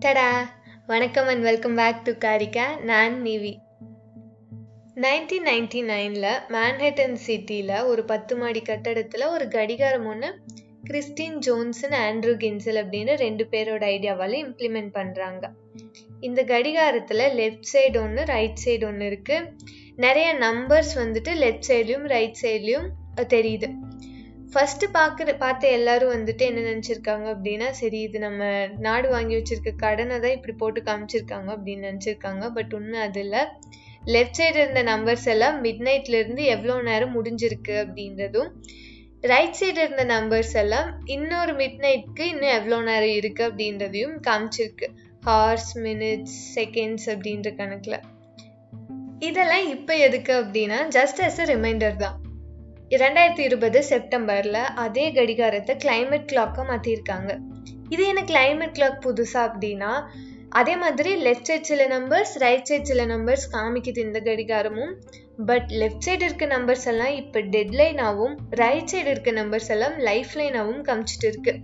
டடா. வணக்கம் and welcome back to Karika. நான் நிவி. நைன்டீன் நைன்டி நைனில் மேன்ஹட்டன் சிட்டியில் ஒரு பத்து மாடி கட்டடத்தில் ஒரு கடிகாரம் ஒன்று கிறிஸ்டின் ஜோன்சன் ஆண்ட்ரூ கின்சல் அப்படின்னு ரெண்டு பேரோட ஐடியாவால் இம்ப்ளிமெண்ட் பண்ணுறாங்க இந்த கடிகாரத்தில் லெஃப்ட் சைடு ஒன்று ரைட் சைடு ஒன்று இருக்குது நிறைய நம்பர்ஸ் வந்துட்டு லெஃப்ட் சைட்லேயும் ரைட் சைட்லேயும் தெரியுது. ஃபஸ்ட்டு பார்க்குற பார்த்த எல்லாரும் வந்துட்டு என்ன நினச்சிருக்காங்க அப்படின்னா சரி இது நம்ம நாடு வாங்கி வச்சிருக்க கடனை தான் இப்படி போட்டு காமிச்சிருக்காங்க அப்படின்னு நினச்சிருக்காங்க. பட் உண்மை அது இல்லை. லெஃப்ட் சைடு இருந்த நம்பர்ஸ் எல்லாம் மிட் நைட்லேருந்து எவ்வளோ நேரம் முடிஞ்சிருக்கு அப்படின்றதும் ரைட் சைடு இருந்த நம்பர்ஸ் எல்லாம் இன்னொரு மிட் நைட்க்கு இன்னும் எவ்வளோ நேரம் இருக்குது அப்படின்றதையும் காமிச்சிருக்கு. ஹார்ஸ் மினிட்ஸ் செகண்ட்ஸ் அப்படின்ற கணக்கில். இதெல்லாம் இப்போ எதுக்கு அப்படின்னா ஜஸ்ட் அஸ் அ ரிமைண்டர் தான். இரண்டாயிரத்தி இருபது செப்டம்பரில் அதே கடிகாரத்தை கிளைமேட் கிளாக்காக மாற்றிருக்காங்க இது என்ன கிளைமேட் கிளாக் புதுசா அப்படின்னா அதே மாதிரி லெஃப்ட் சைட் சில நம்பர்ஸ் ரைட் சைட் சில நம்பர்ஸ் காமிக்குது இந்த கடிகாரமும். பட் லெஃப்ட் சைடு இருக்க நம்பர்ஸ் எல்லாம் இப்போ டெட்லைனாகவும் ரைட் சைடு இருக்க நம்பர்ஸ் எல்லாம் லைஃப் லைனாகவும் காமிச்சிட்டு இருக்கு.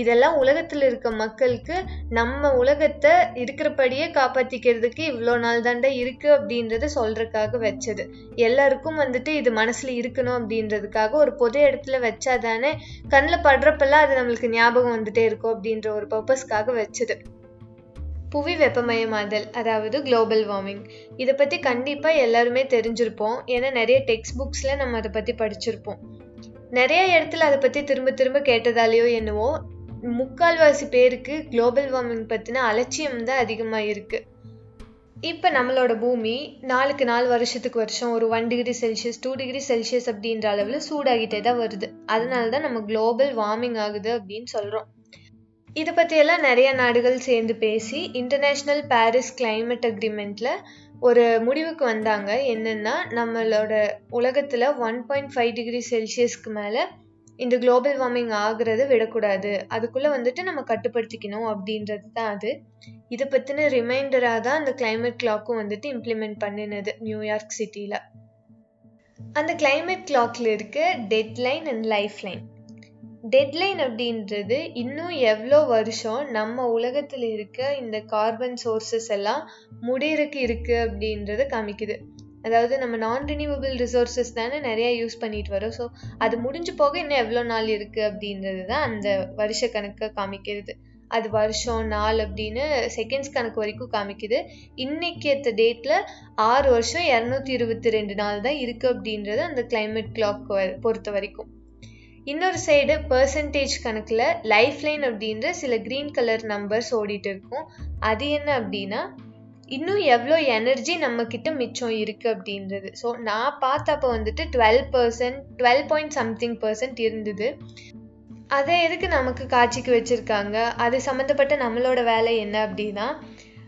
இதெல்லாம் உலகத்தில் இருக்க மக்களுக்கு நம்ம உலகத்தை இருக்கிறபடியே காப்பாற்றிக்கிறதுக்கு இவ்வளோ நாள் தாண்டா இருக்குது அப்படின்றத சொல்கிறதுக்காக வச்சது. எல்லாருக்கும் வந்துட்டு இது மனசில் இருக்கணும் அப்படின்றதுக்காக ஒரு பொது இடத்துல வச்சா தானே கண்ணில் படுறப்பெல்லாம் அது நம்மளுக்கு ஞாபகம் வந்துட்டே இருக்கும் அப்படின்ற ஒரு பர்பஸ்க்காக வச்சது. புவி வெப்பமயமாதல் அதாவது குளோபல் வார்மிங் இதை பற்றி கண்டிப்பாக எல்லாருமே தெரிஞ்சிருப்போம். ஏன்னா நிறைய டெக்ஸ்ட் புக்ஸில் நம்ம அதை பற்றி படிச்சிருப்போம். நிறைய இடத்துல அதை பற்றி திரும்ப திரும்ப கேட்டதாலேயோ என்னவோ முக்கால்வாசி பேருக்கு குளோபல் வார்மிங் பற்றின அலட்சியம் தான் அதிகமாக இருக்குது இப்போ நம்மளோட பூமி நாளுக்கு நாள் வருஷத்துக்கு வருஷம் ஒரு one degree Celsius two degree Celsius அப்படின்ற அளவில் சூடாகிட்டே தான் வருது. அதனால தான் நம்ம குளோபல் வார்மிங் ஆகுது அப்படின்னு சொல்கிறோம் இதை பற்றியெல்லாம் நிறைய நாடுகள் சேர்ந்து பேசி இன்டர்நேஷ்னல் பாரிஸ் கிளைமேட் அக்ரிமெண்ட்டில் ஒரு முடிவுக்கு வந்தாங்க. என்னென்னா நம்மளோட உலகத்தில் ஒன் பாயிண்ட் ஃபைவ் டிகிரி செல்சியஸ்க்கு மேலே இந்த குளோபல் வார்மிங் ஆகுறத விடக்கூடாது. அதுக்குள்ளே வந்துட்டு நம்ம கட்டுப்படுத்திக்கணும் அப்படின்றது தான் அது. இதை பற்றின ரிமைண்டராக தான் அந்த கிளைமேட் கிளாக்கும் வந்துட்டு இம்ப்ளிமெண்ட் பண்ணினது நியூயார்க் சிட்டியில் அந்த கிளைமேட் கிளாக்ல இருக்க deadline and lifeline deadline அப்படின்றது இன்னும் எவ்வளோ வருஷம் நம்ம உலகத்தில் இருக்க இந்த கார்பன் சோர்சஸ் எல்லாம் முடியிறக்கு இருக்குது அப்படின்றத காமிக்குது. அதாவது நம்ம நான் ரினியூவபிள் ரிசோர்ஸஸ் தானே நிறையா யூஸ் பண்ணிட்டு வரோம். ஸோ அது முடிஞ்சு போக இன்னும் எவ்வளோ நாள் இருக்குது அப்படின்றது தான் அந்த வருஷ கணக்கை காமிக்கிறது. அது வருஷம் நாள் அப்படின்னு செகண்ட்ஸ் கணக்கு வரைக்கும் காமிக்குது. இன்னைக்கு ஏற்ற டேட்டில் ஆறு வருஷம் இரநூத்தி இருபத்தி ரெண்டு நாள் தான் இருக்குது அப்படின்றது அந்த கிளைமேட் கிளாக் பொறுத்த வரைக்கும். இன்னொரு சைடு பர்சன்டேஜ் கணக்கில் லைஃப் லைன் அப்படின்ற சில க்ரீன் கலர் நம்பர்ஸ் ஓடிட்டு இருக்கும். அது என்ன அப்படின்னா இன்னும் எவ்வளோ எனர்ஜி நம்மக்கிட்ட மிச்சம் இருக்குது அப்படின்றது. ஸோ நான் பார்த்தப்போ வந்துட்டு twelve percent twelve point something percent இருந்தது. அதை எதுக்கு நமக்கு காட்சிக்கு வச்சுருக்காங்க? அது சம்மந்தப்பட்ட நம்மளோட வேலை என்ன அப்படின்னா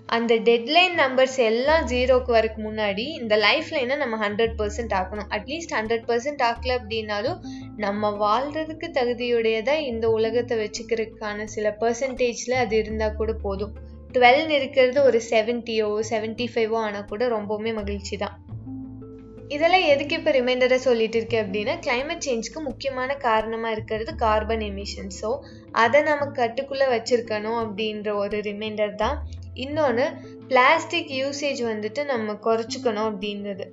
அந்த டெட்லைன் நம்பர்ஸ் எல்லாம் ஜீரோக்கு வரக்கு முன்னாடி இந்த லைஃப் என்ன நம்ம ஹண்ட்ரட் பர்சன்ட் ஆக்கணும்? அட்லீஸ்ட் ஹண்ட்ரட் பர்சன்ட் ஆக்கல அப்படின்னாலும் நம்ம வாழ்கிறதுக்கு தகுதியுடையதாக இந்த உலகத்தை வச்சுக்கிறதுக்கான சில பர்சன்டேஜில் அது இருந்தால் கூட போதும். டுவெல் இருக்கிறது ஒரு செவன்ட்டியோ செவன்ட்டி ஃபைவோ ஆனால் கூட ரொம்பவுமே மகிழ்ச்சி தான் இதெல்லாம் எதுக்கு இப்போ ரிமைண்டரை சொல்லிட்டு இருக்கேன் அப்படின்னா கிளைமேட் சேஞ்சுக்கு முக்கியமான காரணமாக இருக்கிறது கார்பன் எமிஷன் ஸோ அதை நம்ம கட்டுக்குள்ளே வச்சுருக்கணும் அப்படின்ற ஒரு ரிமைண்டர் தான். இன்னொன்று பிளாஸ்டிக் யூசேஜ் வந்துட்டு நம்ம குறைச்சிக்கணும் அப்படின்றது.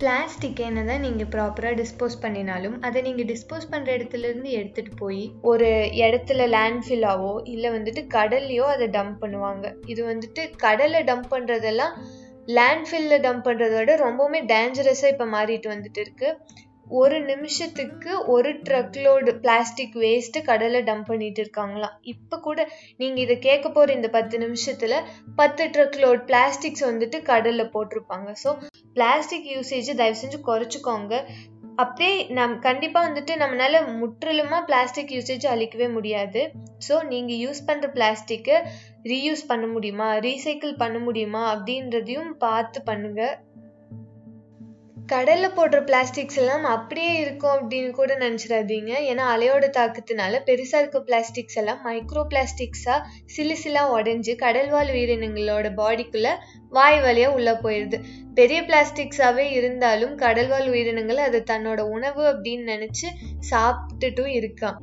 பிளாஸ்டிக் என்ன தான் நீங்கள் ப்ராப்பராக டிஸ்போஸ் பண்ணினாலும் அதை நீங்கள் டிஸ்போஸ் பண்ணுற இடத்துலேருந்து எடுத்துகிட்டு போய் ஒரு இடத்துல லேண்ட்ஃபில்லாவோ இல்லை வந்துட்டு கடல்லையோ அதை டம்ப் பண்ணுவாங்க. இது வந்துட்டு கடலை டம்ப் பண்ணுறதெல்லாம் லேண்ட்ஃபில்ல டம்ப் பண்ணுறத விட ரொம்பவுமே டேஞ்சரஸாக இப்போ மாறிட்டு வந்துட்டு இருக்குது ஒரு நிமிஷத்துக்கு ஒரு ட்ரக்லோடு பிளாஸ்டிக் வேஸ்ட்டு கடலை டம்ப் பண்ணிட்டு இருக்காங்களாம். இப்போ கூட நீங்கள் இதை கேட்க போகிற இந்த பத்து நிமிஷத்தில் பத்து ட்ரக்லோட் பிளாஸ்டிக்ஸ் வந்துட்டு கடலில் போட்டிருப்பாங்க. ஸோ பிளாஸ்டிக் யூசேஜை தயவு செஞ்சு குறைச்சிக்கோங்க. அப்படியே நம் கண்டிப்பாக வந்துட்டு நம்மளால் முற்றிலுமாக பிளாஸ்டிக் யூசேஜ் அழிக்கவே முடியாது. ஸோ நீங்கள் யூஸ் பண்ணுற பிளாஸ்டிக்கை ரீயூஸ் பண்ண முடியுமா? ரீசைக்கிள் பண்ண முடியுமா? அப்படின்றதையும் பார்த்து பண்ணுங்கள் கடலில் போடுற பிளாஸ்டிக்ஸ் எல்லாம் அப்படியே இருக்கும் அப்படின்னு கூட நினச்சிடாதீங்க. ஏன்னா அலையோட தாக்கத்தினால பெருசாக இருக்க பிளாஸ்டிக்ஸ் எல்லாம் மைக்ரோ பிளாஸ்டிக்ஸாக சிலு சிலாக உடஞ்சி கடல்வாழ் உயிரினங்களோட பாடிக்குள்ளே வாய் வழியாக உள்ளே போயிடுது பெரிய பிளாஸ்டிக்ஸாகவே இருந்தாலும் கடல்வாழ் உயிரினங்கள் அது தன்னோட உணவு அப்படின்னு நினச்சி சாப்பிட்டுட்டும் இருக்கான்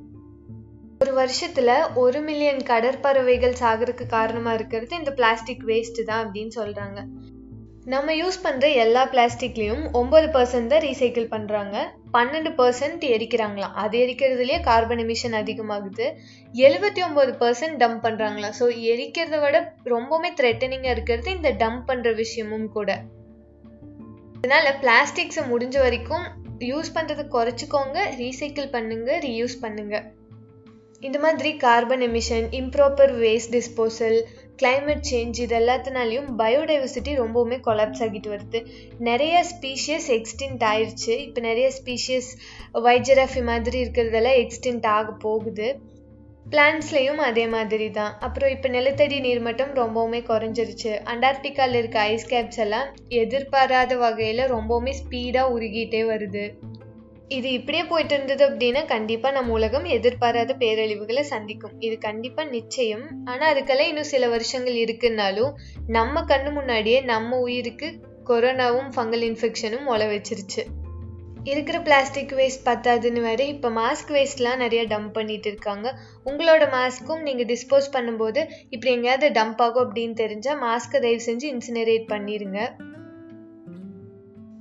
ஒரு வருஷத்துல ஒரு மில்லியன் கடற்பறவைகள் சாகிறதுக்கு காரணமா இருக்கிறது இந்த பிளாஸ்டிக் வேஸ்ட் தான் அப்படின்னு சொல்றாங்க. நம்ம யூஸ் பண்ணுற எல்லா பிளாஸ்டிக்லேயும் ஒம்பது பர்சன்ட் தான் ரீசைக்கிள் பண்ணுறாங்க பன்னெண்டு பர்சன்ட் எரிக்கிறாங்களாம். அது எரிக்கிறதுலேயே கார்பன் எமிஷன் அதிகமாகுது. எழுபத்தி ஒம்பது பர்சன்ட் டம்ப் பண்ணுறாங்களாம் ஸோ எரிக்கிறத விட ரொம்பவுமே த்ரெட்டனிங்காக இருக்கிறது இந்த டம்ப் பண்ணுற விஷயமும் கூட. அதனால பிளாஸ்டிக்ஸை முடிஞ்ச வரைக்கும் யூஸ் பண்ணுறதை குறைச்சிக்கோங்க ரீசைக்கிள் பண்ணுங்க ரீயூஸ் பண்ணுங்க. இந்த மாதிரி carbon emission improper waste disposal climate change இது எல்லாத்தினாலையும் பயோடைவர்சிட்டி ரொம்பவுமே கொலாப்ஸ் ஆகிட்டு வருது. நிறைய ஸ்பீஷியஸ் எக்ஸ்டின்ட் ஆயிடுச்சு இப்போ நிறைய ஸ்பீஷியஸ் வைஜராஃபி மாதிரி இருக்கிறதெல்லாம் எக்ஸ்டின்ட் ஆக போகுது. பிளான்ஸ்லேயும் அதே மாதிரி தான் அப்புறம் இப்போ நிலத்தடி நீர்மட்டம் ரொம்பவுமே குறைஞ்சிருச்சு. அண்டார்டிகாவில் இருக்க ஐஸ் கேப்ஸ் எல்லாம் எதிர்பாராத வகையில் ரொம்பவுமே ஸ்பீடாக உருகிட்டே வருது. இது இப்படியே போயிட்டு இருந்தது அப்படின்னா கண்டிப்பா நம்ம உலகம் எதிர்பாராத பேரழிவுகளை சந்திக்கும். இது கண்டிப்பா நிச்சயம். ஆனா அதுக்கெல்லாம் இன்னும் சில வருஷங்கள் இருக்குன்னாலும் நம்ம கண்ணு முன்னாடியே நம்ம உயிருக்கு கொரோனாவும் ஃபங்கல் இன்ஃபெக்ஷனும் ஒல வச்சிருச்சு. இருக்கிற பிளாஸ்டிக் வேஸ்ட் பத்தாதுன்னு வேற இப்போ மாஸ்க் வேஸ்ட்லாம் நிறைய டம்ப் பண்ணிட்டு இருக்காங்க. உங்களோட மாஸ்க்கும் நீங்கள் டிஸ்போஸ் பண்ணும்போது இப்படி எங்கேயாவது டம்ப் ஆகும் அப்படின்னு தெரிஞ்சால் மாஸ்க்கை தயவு செஞ்சு இன்சினரேட் பண்ணிடுங்க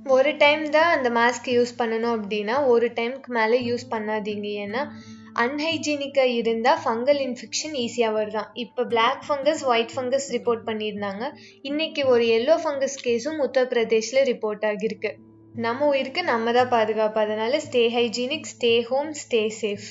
ஒரு டைம் தான் அந்த மாஸ்க் யூஸ் பண்ணணும் அப்படின்னா ஒரு டைம்க்கு மேலே யூஸ் பண்ணாதீங்க. ஏன்னா அன்ஹைஜீனிக்காக இருந்தால் ஃபங்கல் இன்ஃபெக்ஷன் ஈஸியாக வருதான். இப்போ black fungus white fungus report பண்ணியிருந்தாங்க. இன்றைக்கி ஒரு எல்லோ ஃபங்கஸ் கேஸும் உத்தரப்பிரதேஷில் ரிப்போர்ட் ஆகியிருக்கு. நம்ம உயிருக்கு நம்ம தான் பாதுகாப்பு. அதனால் stay hygienic stay home stay safe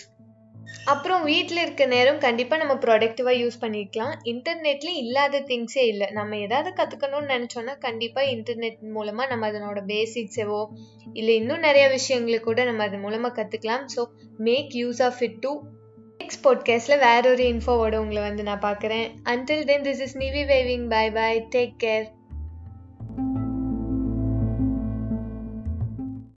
அப்புறம் வீட்டில் இருக்க நேரம் கண்டிப்பாக நம்ம ப்ரொடக்டிவாக யூஸ் பண்ணிக்கலாம். இன்டர்நெட்லேயும் இல்லாத திங்ஸே இல்லை. நம்ம ஏதாவது கற்றுக்கணும்னு நினச்சோன்னா கண்டிப்பாக இன்டர்நெட் மூலமாக நம்ம அதனோட பேசிக்ஸவோ இல்லை இன்னும் நிறைய விஷயங்களை கூட நம்ம அது மூலமாக கற்றுக்கலாம் so make use of it to next பாட்காஸ்ட்டில் வேற ஒரு இன்ஃபோவோட உங்களை வந்து நான் பார்க்குறேன். Until then this is Nivi waving bye bye take care